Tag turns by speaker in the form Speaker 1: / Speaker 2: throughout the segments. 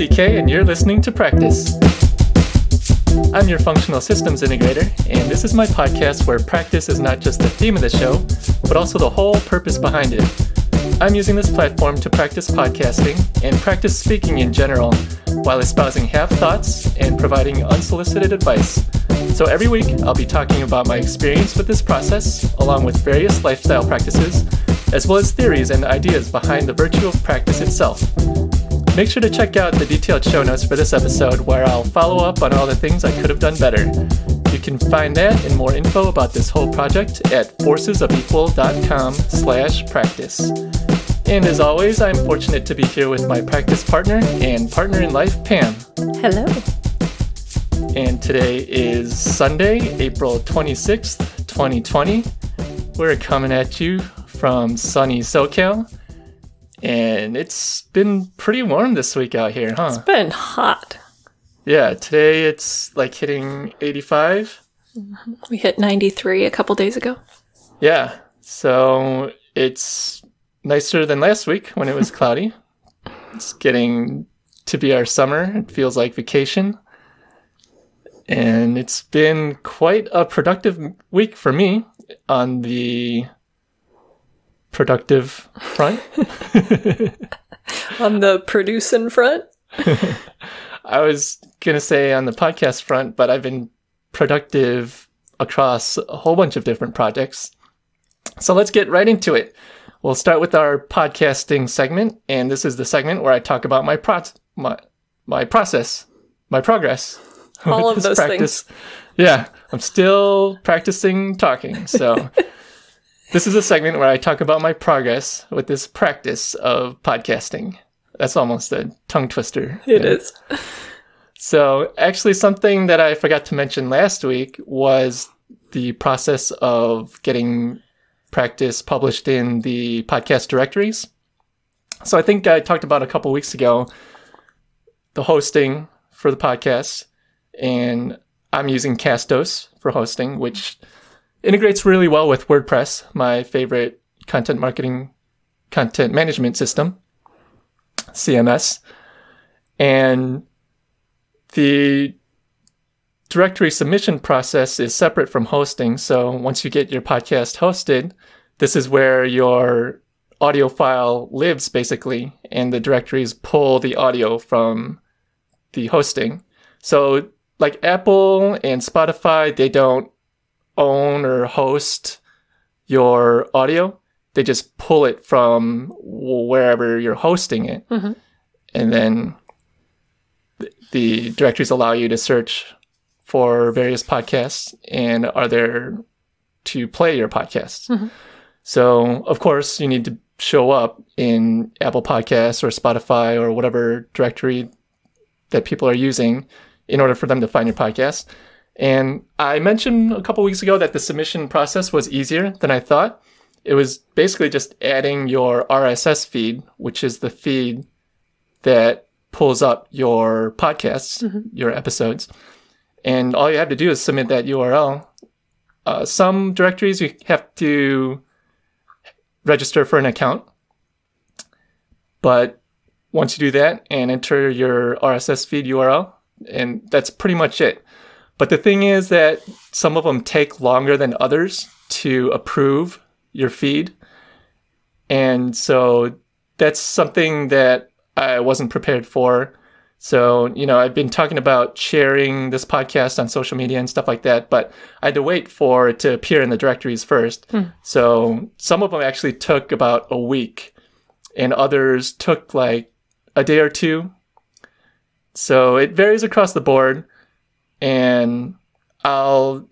Speaker 1: CK and you're listening to Practice. I'm your functional systems integrator, and this is my podcast where practice is not just the theme of the show, but also the whole purpose behind it. I'm using this platform to practice podcasting and practice speaking in general while espousing half thoughts and providing unsolicited advice. So every week, I'll be talking about my experience with this process, along with various lifestyle practices, as well as theories and ideas behind the virtue of practice itself. Make sure to check out the detailed show notes for this episode where I'll follow up on all the things I could have done better. You can find that and more info about this whole project at forcesofequal.com slash practice. And as always, I'm fortunate to be here with my practice partner and partner in life, Pam.
Speaker 2: Hello.
Speaker 1: And today is Sunday, April 26th, 2020. We're coming at you from sunny SoCal. And it's been pretty warm this week out here, huh?
Speaker 2: It's been hot.
Speaker 1: Yeah, today it's like hitting 85.
Speaker 2: We hit 93 a couple days ago.
Speaker 1: Yeah, so it's nicer than last week when it was cloudy. it's getting to be our summer. It feels like vacation. And it's been quite a productive week for me on the productive front.
Speaker 2: On the producing front,
Speaker 1: I was going to say on the podcast front, but I've been productive across a whole bunch of different projects. So let's get right into it. We'll start with our podcasting segment, and this is the segment where I talk about my pro- my my process, my progress.
Speaker 2: all of those things.
Speaker 1: Yeah, I'm still practicing talking. So this is a segment where I talk about my progress with this practice of podcasting. That's almost a tongue twister.
Speaker 2: It
Speaker 1: Yeah. So, actually, something that I forgot to mention last week was the process of getting practice published in the podcast directories. So, I think I talked about a couple weeks ago the hosting for the podcast, and I'm using Castos for hosting, which integrates really well with WordPress, my favorite content marketing, content management system, CMS. And the directory submission process is separate from hosting. So once you get your podcast hosted, this is where your audio file lives basically, and the directories pull the audio from the hosting. So like Apple and Spotify, they don't own or host your audio. They just pull it from wherever you're hosting it.
Speaker 2: Mhm.
Speaker 1: And then th- the directories allow you to search for various podcasts and are there to play your podcasts.
Speaker 2: Mhm.
Speaker 1: So, of course, you need to show up in Apple Podcasts or Spotify or whatever directory that people are using in order for them to find your podcast. And I mentioned a couple weeks ago that the submission process was easier than I thought. It was basically just adding your RSS feed, which is the feed that pulls up your podcasts, your episodes. And all you have to do is submit that URL. Uh, some directories you have to register for an account. But once you do that and enter your RSS feed URL, and that's pretty much it. But the thing is that some of them take longer than others to approve your feed. And so that's something that I wasn't prepared for. So, you know, I've been talking about sharing this podcast on social media and stuff like that, but I had to wait for it to appear in the directories first. Hmm. So some of them actually took about a week, and others took like a day or two. So it varies across the board, and I'll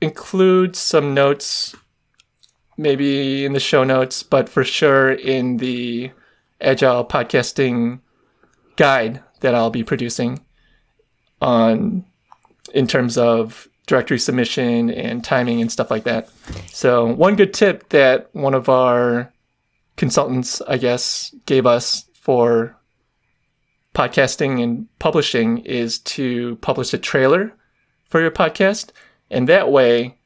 Speaker 1: include some notes maybe in the show notes, but for sure in the Agile Podcasting guide that I'll be producing on in terms of directory submission and timing and stuff like that. So one good tip that one of our consultants, I guess, gave us for podcasting and publishing is to publish a trailer for your podcast. And that way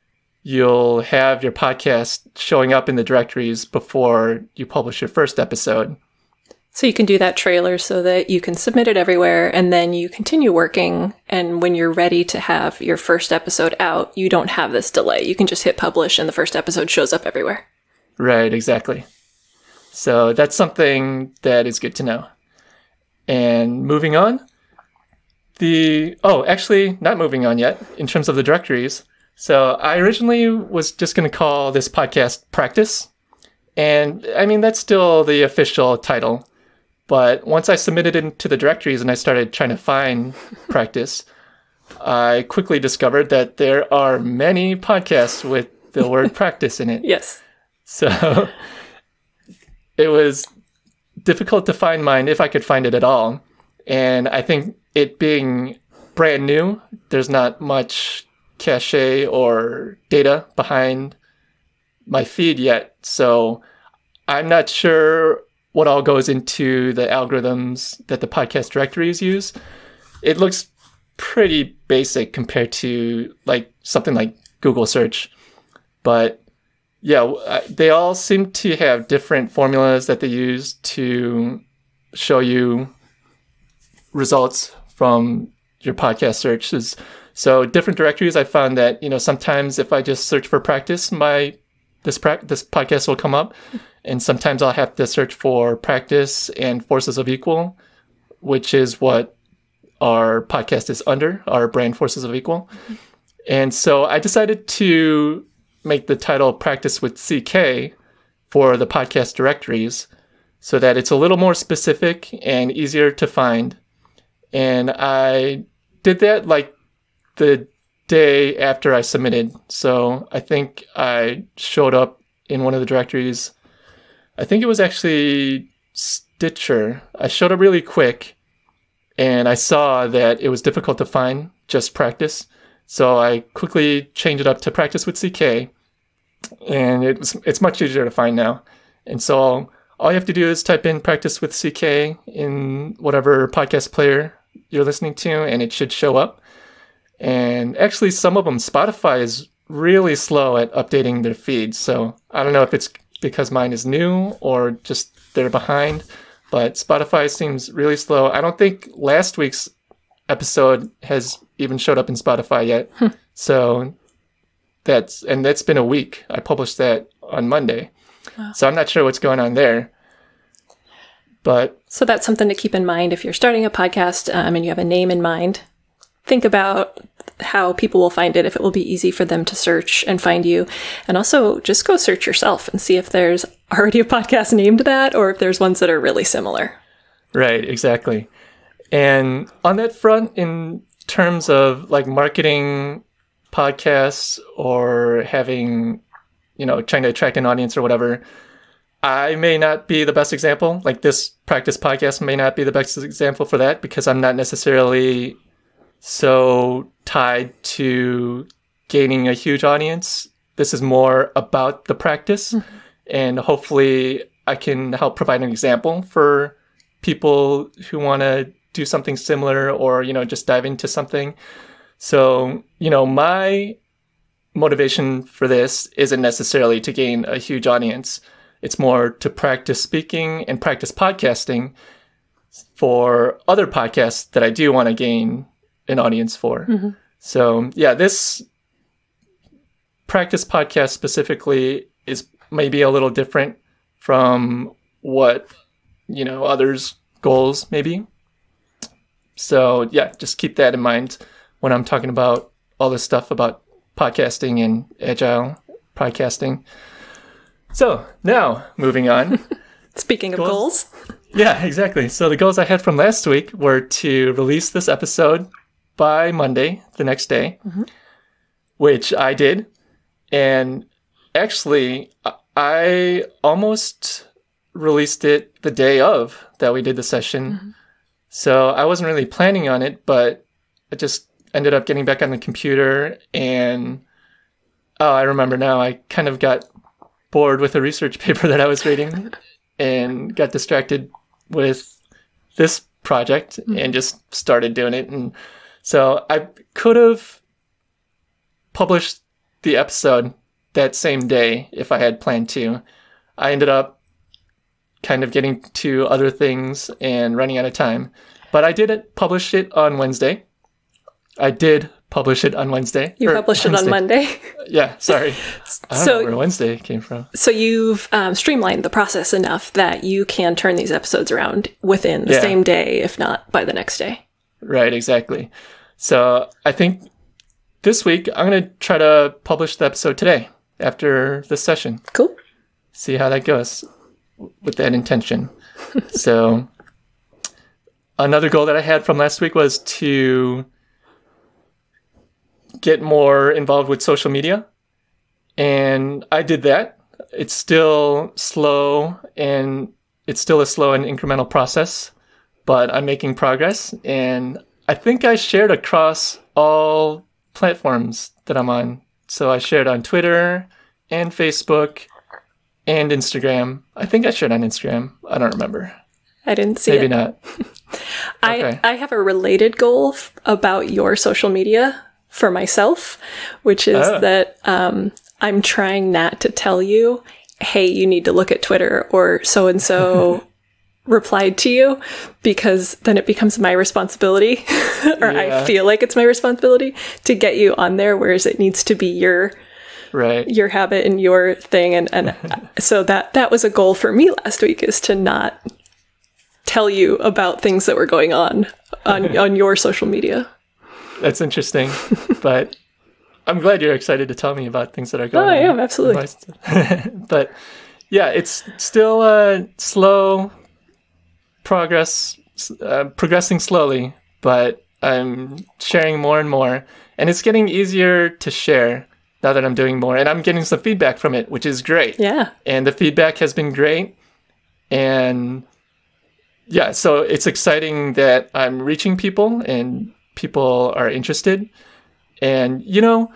Speaker 1: you'll have your podcast showing up in the directories before you publish your first episode.
Speaker 2: So you can do that trailer so that you can submit it everywhere and then you continue working. And when you're ready to have your first episode out, you don't have this delay. You can just hit publish and the first episode shows up everywhere.
Speaker 1: Right, exactly. So that's something that is good to know. And moving on, the oh, actually, not moving on yet in terms of the directories. So I originally was just going to call this podcast Practice. And I mean, that's still the official title. But once I submitted it into the directories and I started trying to find practice, I quickly discovered that there are many podcasts with the word practice in it.
Speaker 2: Yes.
Speaker 1: So it was difficult to find mine if I could find it at all. And I think it being brand new, there's not much cache or data behind my feed yet. So I'm not sure what all goes into the algorithms that the podcast directories use. It looks pretty basic compared to like something like Google search. But yeah, they all seem to have different formulas that they use to show you results from your podcast searches. So different directories, I found that you know sometimes if I just search for practice, my this pra- this podcast will come up, and sometimes I'll have to search for practice and forces of equal, which is what our podcast is under, our brand forces of equal. Mm-hmm. And so I decided to make the title practice with CK for the podcast directories so that it's a little more specific and easier to find. And I did that like the day after I submitted. So I think I showed up in one of the directories. I think it was actually Stitcher. I showed up really quick and I saw that it was difficult to find just practice. So I quickly changed it up to practice with CK and it was, it's much easier to find now. And so all you have to do is type in practice with CK in whatever podcast player you're listening to and it should show up. And actually, some of them, Spotify is really slow at updating their feeds. So I don't know if it's because mine is new or just they're behind, but Spotify seems really slow. I don't think last week's episode has even showed up in Spotify yet. Hmm. so that's, and that's been a week. I published that on Monday. Wow. So I'm not sure what's going on there. But
Speaker 2: so that's something to keep in mind if you're starting a podcast um, and you have a name in mind. Think about how people will find it, if it will be easy for them to search and find you. And also just go search yourself and see if there's already a podcast named that or if there's ones that are really similar.
Speaker 1: Right, exactly. And on that front, in terms of like marketing podcasts or having, you know, trying to attract an audience or whatever, I may not be the best example. Like this practice podcast may not be the best example for that because I'm not necessarily so tied to gaining a huge audience. This is more about the practice. Mm-hmm. And hopefully, I can help provide an example for people who want to do something similar or, you know, just dive into something. So, you know, my motivation for this isn't necessarily to gain a huge audience. It's more to practice speaking and practice podcasting for other podcasts that I do want to gain an audience for. Mm-hmm. So, yeah, this practice podcast specifically is maybe a little different from what, you know, others' goals maybe. So, yeah, just keep that in mind when I'm talking about all this stuff about podcasting and agile podcasting. So now moving on.
Speaker 2: Speaking of goals.
Speaker 1: Yeah, exactly. So the goals I had from last week were to release this episode by Monday, the next day, mm-hmm. which I did. And actually, I almost released it the day of that we did the session. Mm-hmm. So I wasn't really planning on it, but I just ended up getting back on the computer and oh, I remember now. I kind of got bored with a research paper that I was reading and got distracted with this project mm-hmm. and just started doing it. And so I could have published the episode that same day if I had planned to. I ended up kind of getting to other things and running out of time. But I did publish it on Wednesday. I did publish it on Wednesday.
Speaker 2: You published Wednesday. it on Monday.
Speaker 1: yeah, sorry. I don't so, know where Wednesday came from.
Speaker 2: So you've um, streamlined the process enough that you can turn these episodes around within the yeah. same day, if not by the next day.
Speaker 1: Right, exactly. So I think this week I'm going to try to publish the episode today after the session.
Speaker 2: Cool.
Speaker 1: See how that goes with that intention. so another goal that I had from last week was to get more involved with social media. And I did that. It's still slow and it's still a slow and incremental process, but I'm making progress. And I think I shared across all platforms that I'm on. So I shared on Twitter and Facebook and Instagram. I think I shared on Instagram. I don't remember.
Speaker 2: I didn't see
Speaker 1: Maybe
Speaker 2: it.
Speaker 1: not.
Speaker 2: I okay. I have a related goal f- about your social media for myself, which is oh. that um, I'm trying not to tell you, hey, you need to look at Twitter or so and so replied to you because then it becomes my responsibility or yeah. I feel like it's my responsibility to get you on there whereas it needs to be your
Speaker 1: right
Speaker 2: your habit and your thing and and so that that was a goal for me last week is to not tell you about things that were going on on on your social media
Speaker 1: that's interesting but I'm glad you're excited to tell me about things that are going
Speaker 2: oh,
Speaker 1: on.
Speaker 2: I am, absolutely.
Speaker 1: but yeah, it's still uh, slow progress, uh, progressing slowly, but I'm sharing more and more, and it's getting easier to share now that I'm doing more, and I'm getting some feedback from it, which is great.
Speaker 2: Yeah,
Speaker 1: and the feedback has been great, and yeah, so it's exciting that I'm reaching people and people are interested, and you know.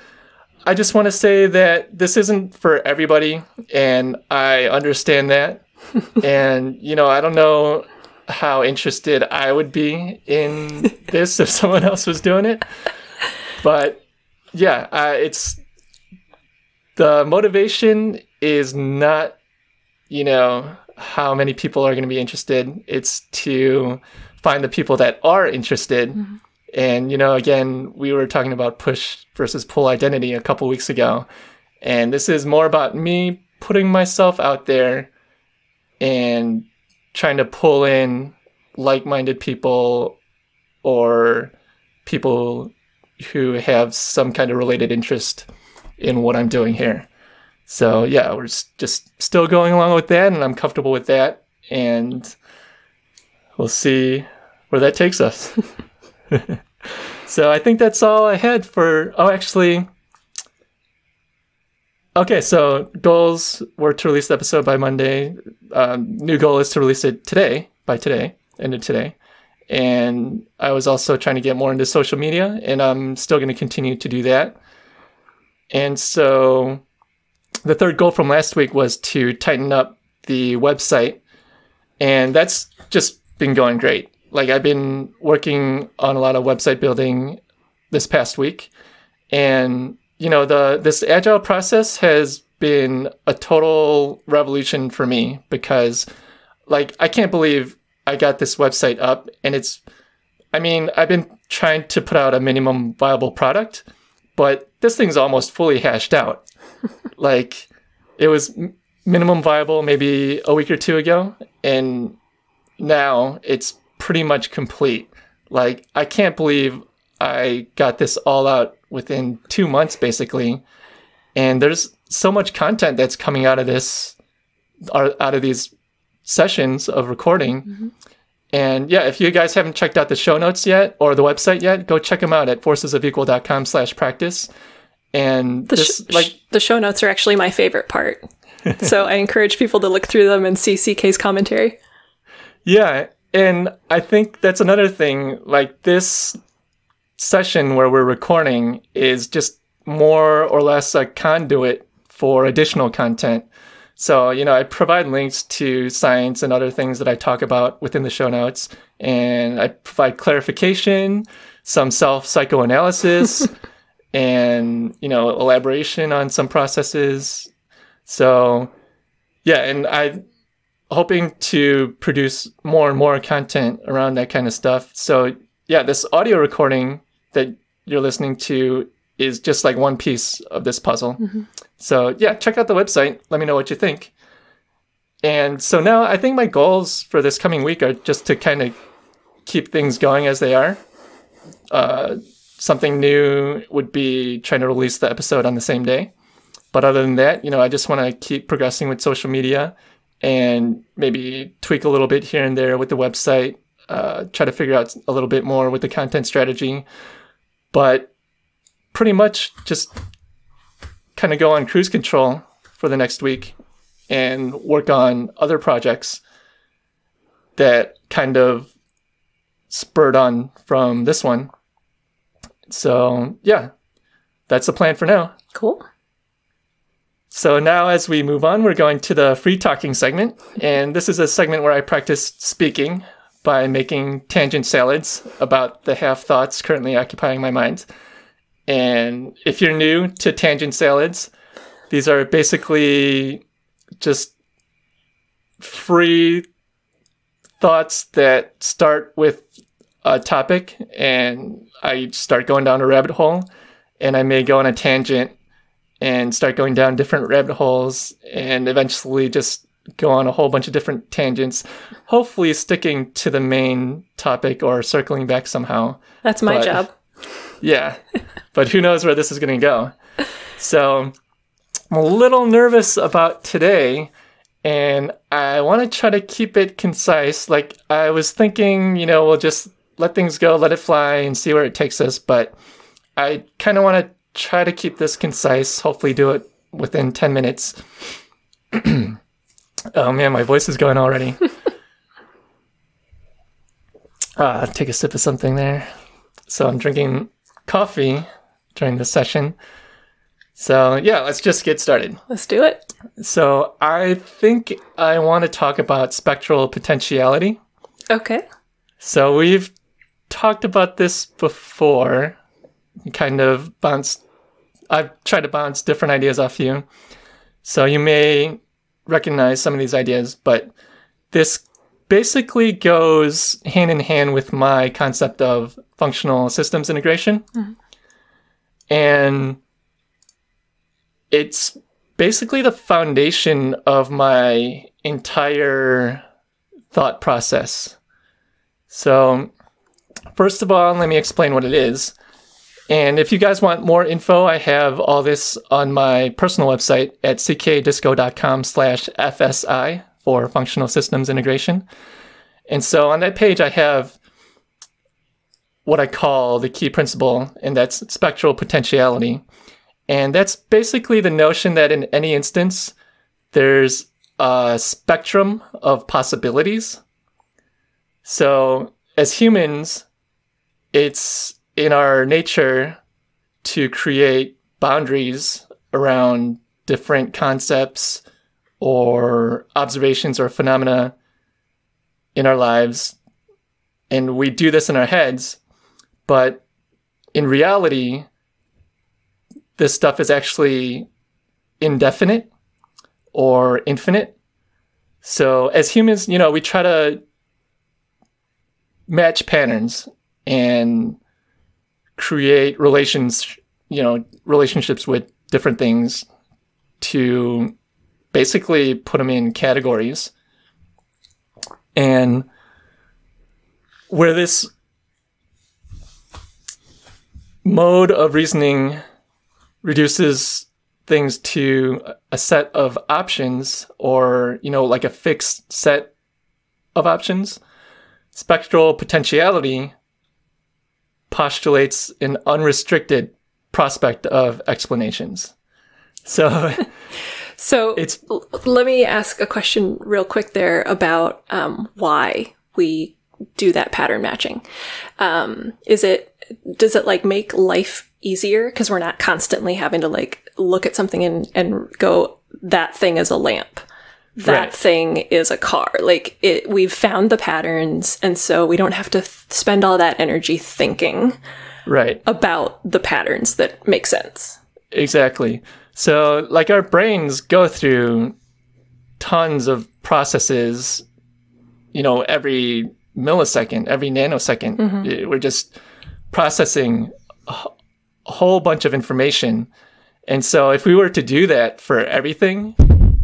Speaker 1: I just want to say that this isn't for everybody, and I understand that. and, you know, I don't know how interested I would be in this if someone else was doing it. But yeah, uh, it's the motivation is not, you know, how many people are going to be interested. It's to find the people that are interested. Mm-hmm. And, you know, again, we were talking about push versus pull identity a couple weeks ago. And this is more about me putting myself out there and trying to pull in like-minded people or people who have some kind of related interest in what I'm doing here. So yeah, we're just still going along with that, and I'm comfortable with that, and we'll see where that takes us. so I think that's all I had for. Oh, actually, Okay, so goals were to release the episode by Monday. Um, new goal is to release it today, by today, end of today. And I was also trying to get more into social media, and I'm still going to continue to do that. And so the third goal from last week was to tighten up the website, and that's just been going great. Like I've been working on a lot of website building this past week, and you know, the this agile process has been a total revolution for me because like I can't believe I got this website up. And it's I mean, I've been trying to put out a minimum viable product, but this thing's almost fully hashed out. like it was minimum viable maybe a week or two ago and now it's pretty much complete. Like I can't believe I got this all out within two months, basically. And there's so much content that's coming out of this, out of these sessions of recording. Mm-hmm. And yeah, if you guys haven't checked out the show notes yet or the website yet, go check them out at forcesofequal.com slash practice. And
Speaker 2: the
Speaker 1: this,
Speaker 2: sh-
Speaker 1: like
Speaker 2: the show notes are actually my favorite part. so I encourage people to look through them and see CK's commentary.
Speaker 1: Yeah, and I think that's another thing. Like this session where we're recording is just more or less a conduit for additional content. So, you know, I provide links to science and other things that I talk about within the show notes, and I provide clarification, some self psychoanalysis, and you know elaboration on some processes. So yeah, and I'm hoping to produce more and more content around that kind of stuff. So yeah, this audio recording that you're listening to is just like one piece of this puzzle. Mm-hmm. So yeah, check out the website. Let me know what you think. And so now I think my goals for this coming week are just to kind of keep things going as they are. Uh, something new would be trying to release the episode on the same day. But other than that, you know, I just want to keep progressing with social media and maybe tweak a little bit here and there with the website, uh, try to figure out a little bit more with the content strategy. But pretty much just kind of go on cruise control for the next week and work on other projects that kind of spurred on from this one. So, yeah, that's the plan for now.
Speaker 2: Cool.
Speaker 1: So now, as we move on, we're going to the free talking segment. And this is a segment where I practice speaking by making tangent salads about the half thoughts currently occupying my mind. And if you're new to tangent salads, these are basically just free thoughts that start with a topic and I start going down a rabbit hole and I may go on a tangent and start going down different rabbit holes and eventually just go on a whole bunch of different tangents, hopefully sticking to the main topic or circling back somehow.
Speaker 2: That's my but, job.
Speaker 1: Yeah. but who knows where this is going to go. So I'm a little nervous about today and I want to try to keep it concise. Like I was thinking, you know, we'll just let things go, let it fly and see where it takes us, but I kind of want to try to keep this concise, hopefully do it within 10 minutes. oh man, my voice is going already. ah, take a sip of something there. So I'm drinking coffee during this session. So yeah, let's just get started.
Speaker 2: Let's do it.
Speaker 1: So I think I want to talk about spectral potentiality.
Speaker 2: Okay.
Speaker 1: So we've talked about this before, kind of bounced I've tried to bounce different ideas off you. So you may recognize some of these ideas, but this basically goes hand in hand with my concept of functional systems integration. Mm-hmm. And it's basically the foundation of my entire thought process. So, first of all, let me explain what it is. And if you guys want more info, I have all this on my personal website at ckdisco.com slash FSI for functional systems integration. And so on that page, I have what I call the key principle, and that's spectral potentiality. And that's basically the notion that in any instance, there's a spectrum of possibilities. So as humans, it's in our nature to create boundaries around different concepts or observations or phenomena in our lives. And we do this in our heads, but in reality, this stuff is actually indefinite or infinite. So as humans, you know, we try to match patterns and create relations, you know, relationships with different things to basically put them in categories. And where this mode of reasoning reduces things to a set of options or, you know, like a fixed set of options, spectral potentiality postulates an unrestricted prospect of explanations. So,
Speaker 2: so it's let me ask a question real quick there about um, why we do that pattern matching. Um, is it does it like make life easier because we're not constantly having to like look at something and and go that thing is a lamp that
Speaker 1: Right.
Speaker 2: thing is a car. Like it, we've found the patterns, and so we don't have to th- spend all that energy thinking
Speaker 1: Right.
Speaker 2: about the patterns that make sense.
Speaker 1: Exactly. So, like, our brains go through tons of processes, you know, every millisecond, every nanosecond. Eh, We're just processing a whole bunch of information. And so, if we were to do that for everything,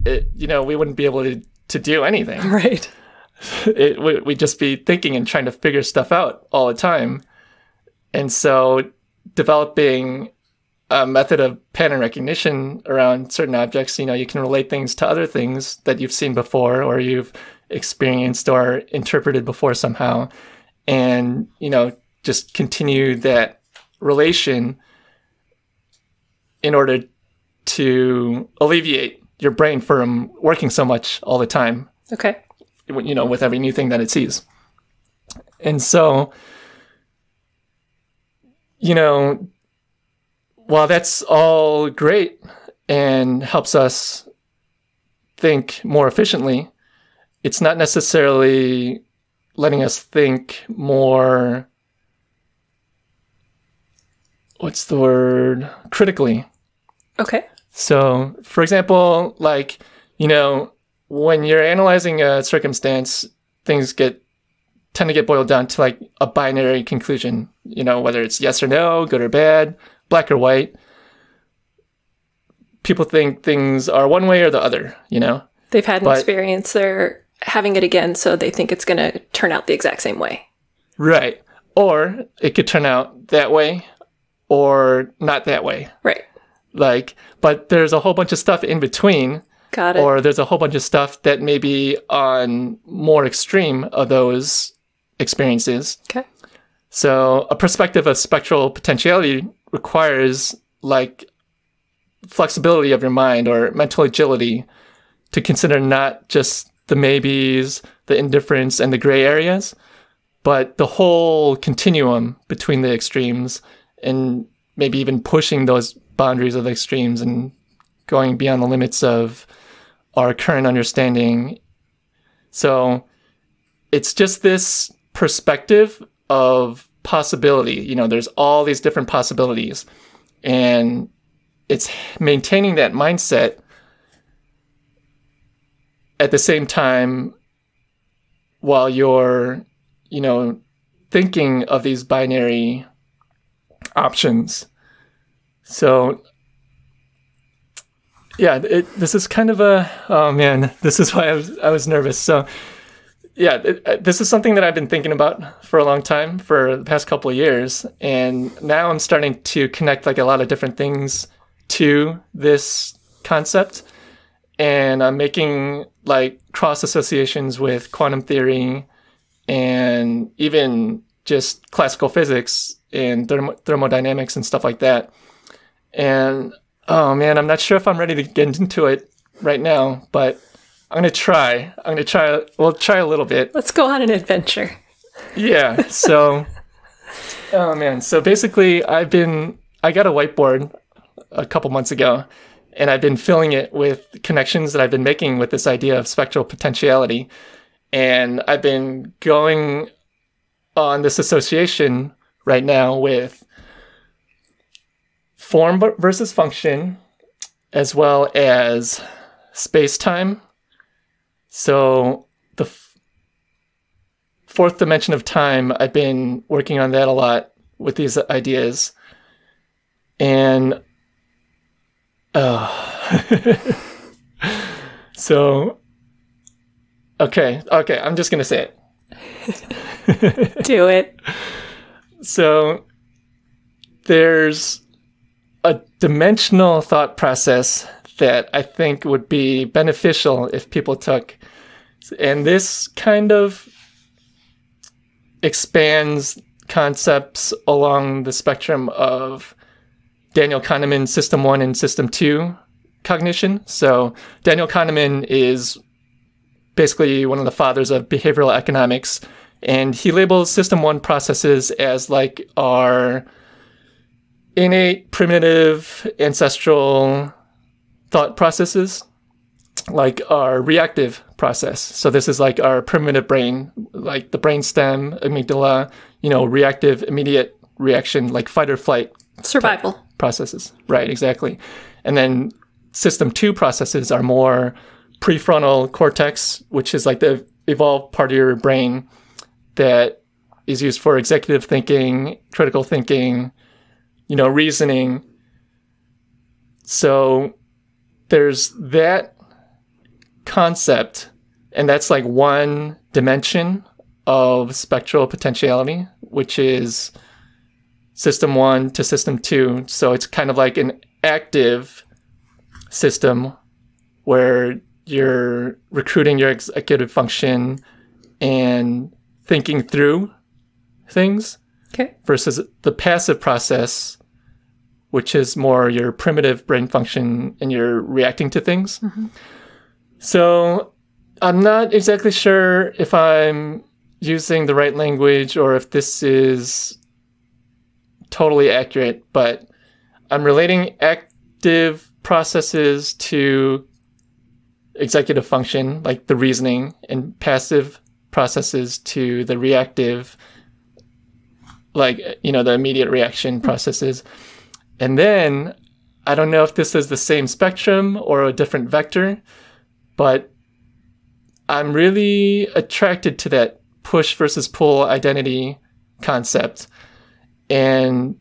Speaker 1: it, you know, we wouldn't be able to, to do anything.
Speaker 2: Right.
Speaker 1: it, we, we'd just be thinking and trying to figure stuff out all the time. And so developing a method of pattern recognition around certain objects, you know, you can relate things to other things that you've seen before or you've experienced or interpreted before somehow. And, you know, just continue that relation in order to alleviate your brain from working so much all the time
Speaker 2: Okay.
Speaker 1: you know, with every new thing that it sees. And so, you know, while that's all great and helps us think more efficiently, it's not necessarily letting us think more. What's the word? Critically.
Speaker 2: Okay.
Speaker 1: So, for example, like, you know, when you're analyzing a circumstance, things get tend to get boiled down to like a binary conclusion, you know, whether it's yes or no, good or bad, black or white. People think things are one way or the other, you know?
Speaker 2: They've had an
Speaker 1: But-
Speaker 2: experience. They're having it again, so they think it's going to turn out the exact same way.
Speaker 1: Right. Or it could turn out that way or not that way.
Speaker 2: Right.
Speaker 1: Like, but there's a whole bunch of stuff in between
Speaker 2: Got it.
Speaker 1: or there's a whole bunch of stuff that may be on more extreme of those experiences.
Speaker 2: okay.
Speaker 1: So a perspective of spectral potentiality requires like flexibility of your mind or mental agility to consider not just the maybes, the indifference, and the gray areas, but the whole continuum between the extremes and maybe even pushing those boundaries of extremes and going beyond the limits of our current understanding. So it's just this perspective of possibility. You know, there's all these different possibilities. And it's maintaining that mindset at the same time while you're, you know, thinking of these binary options. So, yeah, it, this is kind of a oh man, this is why I was I was nervous. So, yeah, it, uh, this is something that I've been thinking about for a long time, for the past couple of years, and now I'm starting to connect like a lot of different things to this concept, and I'm making like cross associations with quantum theory and even just classical physics and thermo- thermodynamics and stuff like that. And oh man, I'm not sure if I'm ready to get into it right now, but I'm gonna try. I'm gonna try. We'll try a little bit.
Speaker 2: Let's go on an adventure.
Speaker 1: Yeah. So, oh man. So basically, I've been. I got a whiteboard a couple months ago, and I've been filling it with connections that I've been making with this idea of spectral potentiality, and I've been going on this association right now with form versus function, as well as space time. So the f- fourth dimension of time, I've been working on that a lot with these ideas. And uh, so, okay, okay, I'm just going to say it.
Speaker 2: Do it.
Speaker 1: So there's a dimensional thought process that I think would be beneficial if people took. And this kind of expands concepts along the spectrum of Daniel Kahneman's System 1 and System 2 cognition. So Daniel Kahneman is basically one of the fathers of behavioral economics and he labels system one processes as like our innate primitive ancestral thought processes like our reactive process. So this is like our primitive brain, like the brainstem, amygdala, you know, reactive, immediate reaction, like fight or flight
Speaker 2: Survival.
Speaker 1: processes. Right, exactly. And then system two processes are more prefrontal cortex, which is like the evolved part of your brain that is used for executive thinking, critical thinking, you know, reasoning. So there's that concept, and that's like one dimension of spectral potentiality, which is system one to system two. So it's kind of like an active system where you're recruiting your executive function and thinking through things
Speaker 2: Okay.
Speaker 1: versus the passive process, which is more your primitive brain function and you're reacting to things. Mm-hmm. So I'm not exactly sure if I'm using the right language or if this is totally accurate, but I'm relating active processes to executive function, like the reasoning, and passive processes to the reactive, like, you know, the immediate reaction hmm. processes. And then I don't know if this is the same spectrum or a different vector, but I'm really attracted to that push versus pull identity concept. And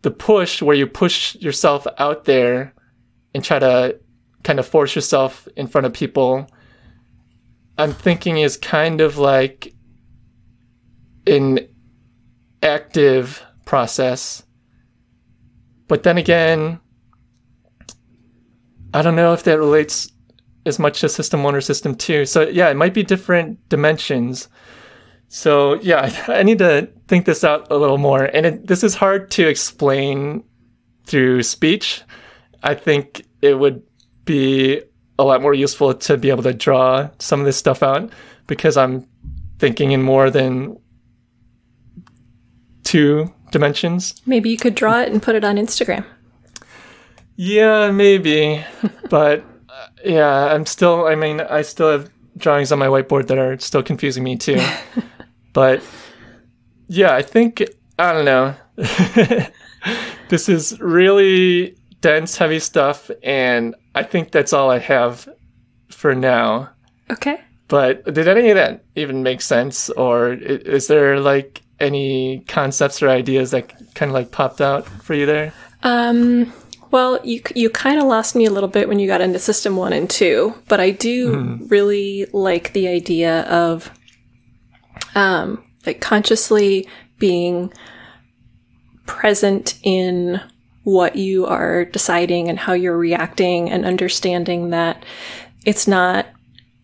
Speaker 1: the push, where you push yourself out there and try to kind of force yourself in front of people, I'm thinking is kind of like an active process. But then again, I don't know if that relates as much to system one or system two. So yeah, it might be different dimensions. So yeah, I, need to think this out a little more. And it, this is hard to explain through speech. I think it would be a lot more useful to be able to draw some of this stuff out because I'm thinking in more than two dimensions.
Speaker 2: Maybe you could draw it and put it on Instagram.
Speaker 1: Yeah, maybe. but uh, yeah, I'm still, I mean, I still have drawings on my whiteboard that are still confusing me too. but yeah, I think, I don't know. this is really dense, heavy stuff. And I think that's all I have for now.
Speaker 2: Okay.
Speaker 1: But did any of that even make sense? Or is there like any concepts or ideas that kind of like popped out for you there?
Speaker 2: Um, well, you you kind of lost me a little bit when you got into System One and Two, but I do really like the idea of um, like consciously being present in what you are deciding and how you're reacting, and understanding that it's not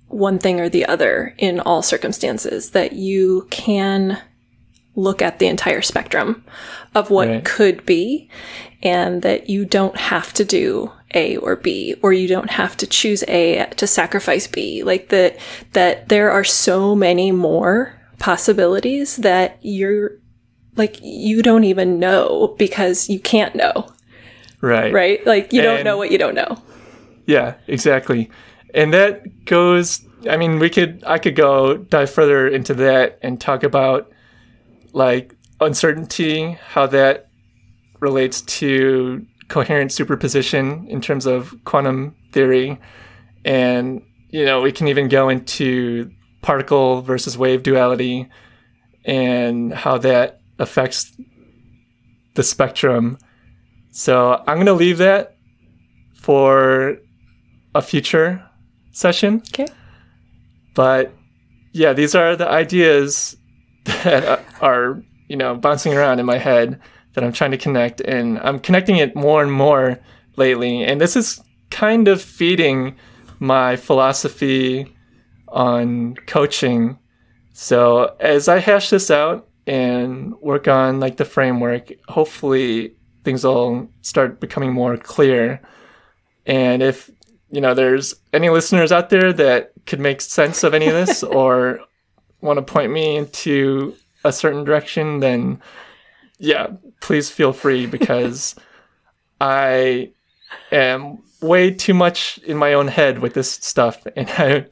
Speaker 2: one thing or the other in all circumstances. That you can look at the entire spectrum of what
Speaker 1: Right.
Speaker 2: could be and that you don't have to do A or B or you don't have to choose A to sacrifice B like that that there are so many more possibilities that you're like you don't even know because you can't know
Speaker 1: Right.
Speaker 2: right like you don't know what you don't know
Speaker 1: Yeah, exactly. And that goes I mean, we could I could go dive further into that and talk about like uncertainty, how that relates to coherent superposition in terms of quantum theory. And you know, we can even go into particle versus wave duality and how that affects the spectrum. So, I'm going to leave that for a future session.
Speaker 2: okay
Speaker 1: But yeah, these are the ideas that are, you know, bouncing around in my head that I'm trying to connect. And I'm connecting it more and more lately. And this is kind of feeding my philosophy on coaching. So as I hash this out and work on like the framework, hopefully things will start becoming more clear. And if you know there's any listeners out there that could make sense of any of this or want to point me into a certain direction, then yeah, please feel free because I am way too much in my own head with this stuff, and I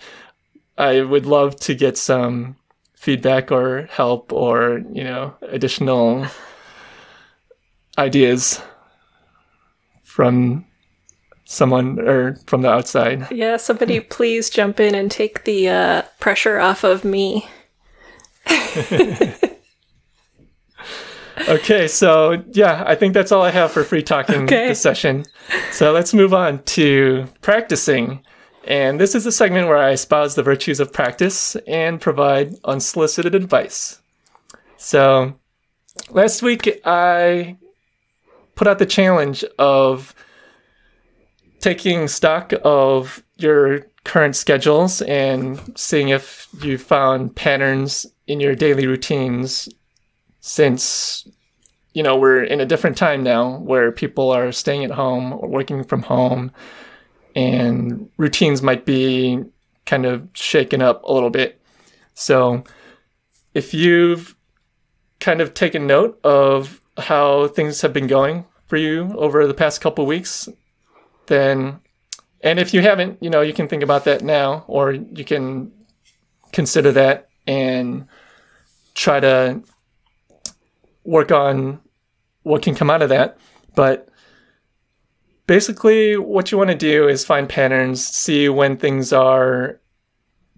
Speaker 1: I would love to get some feedback or help or you know additional ideas from someone or from the outside.
Speaker 2: Yeah, somebody please jump in and take the uh, pressure off of me.
Speaker 1: okay, so yeah, I think that's all I have for free talking
Speaker 2: Okay.
Speaker 1: this session. So let's move on to practicing. And this is the segment where I espouse the virtues of practice and provide unsolicited advice. So last week I put out the challenge of taking stock of your current schedules and seeing if you found patterns in your daily routines since you know we're in a different time now where people are staying at home or working from home and routines might be kind of shaken up a little bit so if you've kind of taken note of how things have been going for you over the past couple weeks then and if you haven't you know you can think about that now or you can consider that and try to work on what can come out of that. But basically, what you want to do is find patterns, see when things are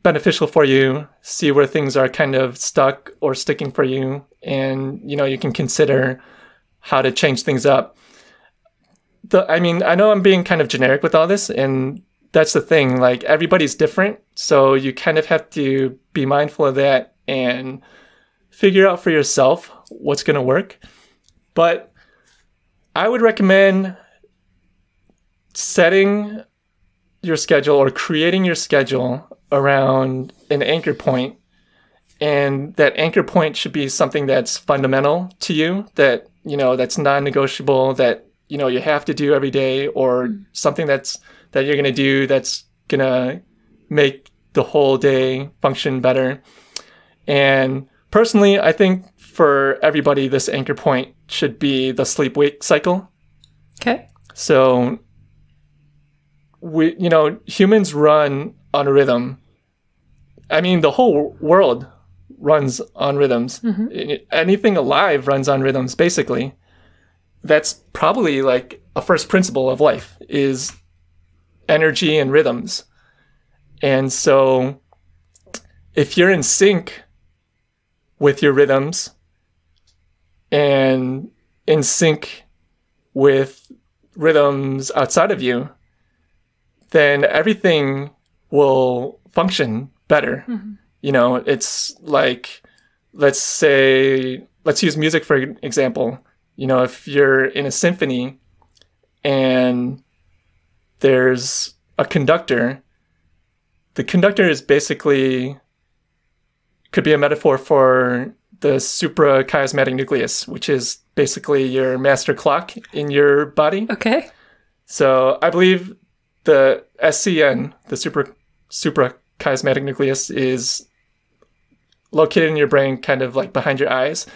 Speaker 1: beneficial for you, see where things are kind of stuck or sticking for you, and you know you can consider how to change things up. The, I mean, I know I'm being kind of generic with all this, and that's the thing. Like everybody's different, so you kind of have to be mindful of that and figure out for yourself what's going to work. But I would recommend setting your schedule or creating your schedule around an anchor point and that anchor point should be something that's fundamental to you that you know that's non-negotiable that you know you have to do every day or hmm. something that's that you're going to do that's going to make the whole day function better. And personally i think for everybody this anchor point should be the sleep wake cycle.
Speaker 2: Okay.
Speaker 1: so we you know humans run on a rhythm. I mean the whole world runs on rhythms. Mm-hmm. I- anything alive runs on rhythms basically. That's probably like a first principle of life is energy and rhythms. And so if you're in sync with your rhythms and in sync with rhythms outside of you, then everything will function better. Mm-hmm. You know, it's like, let's say, let's use music for example. You know, if you're in a symphony and there's a conductor, the conductor is basically could be a metaphor for the suprachiasmatic nucleus, which is basically your master clock in your body.
Speaker 2: Okay.
Speaker 1: So I believe the SCN, the super suprachiasmatic nucleus, is located in your brain, kind of like behind your eyes,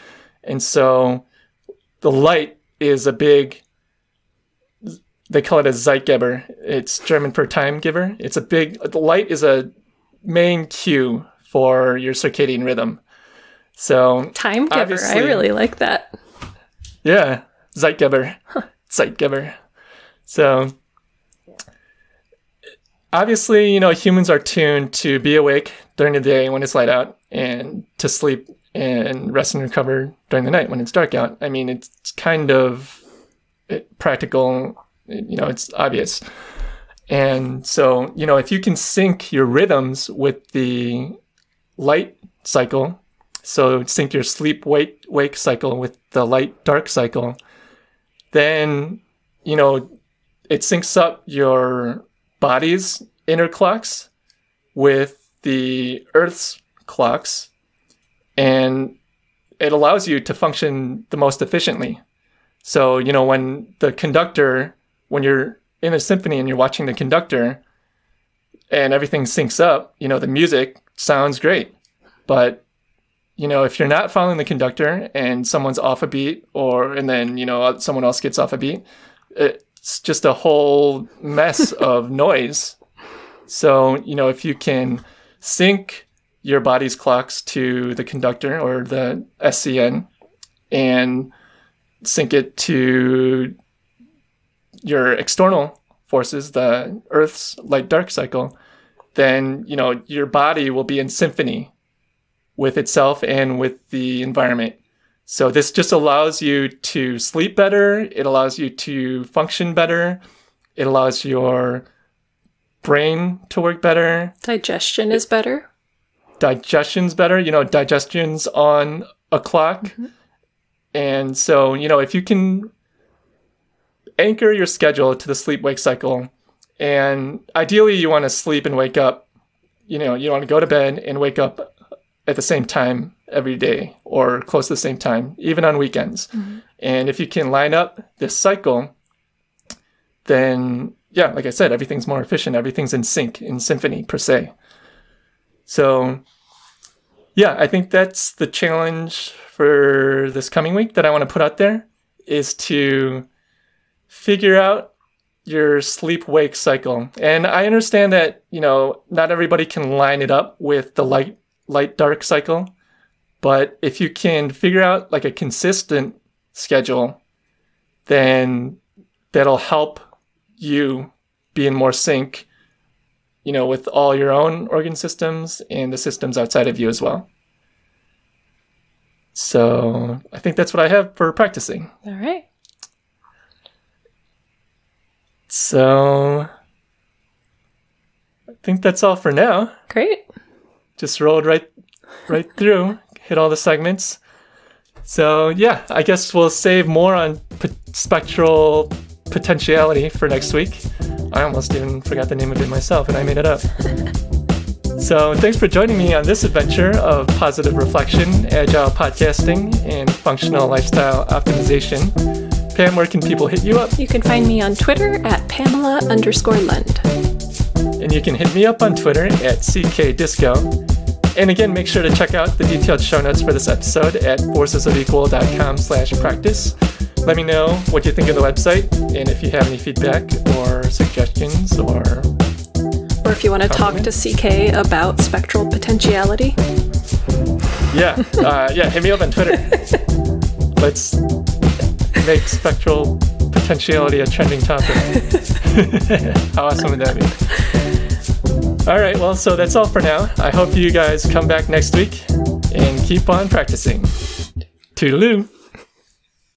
Speaker 1: and so the light is a big. They call it a Zeitgeber. It's German for time giver. It's a big. The light is a main cue for your circadian rhythm. So
Speaker 2: Time giver. I really like that.
Speaker 1: yeah, Zeitgeber. Zeitgeber. So obviously, you know, humans are tuned to be awake during the day when it's light out and to sleep and rest and recover during the night when it's dark out. I mean, it's kind of eh, practical, you know, it's obvious. And so, you know, if you can sync your rhythms with the light cycle, so sync your sleep wake wake cycle with the light dark cycle, then you know it syncs up your body's inner clocks with the Earth's clocks, and it allows you to function the most efficiently. So you know when the conductor, when you're in a symphony and you're watching the conductor, and everything syncs up, you know the music sounds great, but you know, if you're not following the conductor and someone's off a beat, or and then you know someone else gets off a beat, it's just a whole mess of noise. So, you know, if you can sync your body's clocks to the conductor or the SCN and sync it to your external forces, the Earth's light dark cycle, then, you know, your body will be in symphony with itself and with the environment. So this just allows you to sleep better. It allows you to function better. It allows your brain to work better.
Speaker 2: Digestion is better.
Speaker 1: Digestion's better. You know, digestion's on a clock. Mm-hmm. And so, you know, if you can anchor your schedule to the sleep wake cycle, and ideally you want to sleep and wake up, you know, you want to go to bed and wake up at the same time every day or close to the same time, even on weekends. Mm-hmm. And if you can line up this cycle, then yeah, like I said, everything's more efficient. Everything's in sync, in symphony per se. So yeah, I think that's the challenge for this coming week that I want to put out there is to figure out your sleep wake cycle. And I understand that, you know, not everybody can line it up with the light light dark cycle, but if you can figure out like a consistent schedule, then that'll help you be in more sync, you know, with all your own organ systems and the systems outside of you as well. So I think that's what I have for practicing.
Speaker 2: All right.
Speaker 1: So I think that's all for now.
Speaker 2: Great.
Speaker 1: Just rolled right right through, hit all the segments. So yeah, I guess we'll save more on p- spectral potentiality for next week. I almost even forgot the name of it myself, and I made it up. So thanks for joining me on this adventure of positive reflection, agile podcasting, and functional lifestyle optimization. Pam, where can people hit you up?
Speaker 2: You can find me on Twitter at Pamela underscore Lund.
Speaker 1: And you can hit me up on Twitter at CKDisco. And again, make sure to check out the detailed show notes for this episode at forcesofequal.com slash practice. Let me know what you think of the website and if you have any feedback or suggestions or
Speaker 2: Or if you want to talk to CK about spectral potentiality.
Speaker 1: yeah, uh, yeah, hit me up on Twitter. Let's make spectral potentiality a trending topic. How awesome would that be? All right, well, so that's all for now. I hope you guys come back next week and keep on practicing. Toodaloo.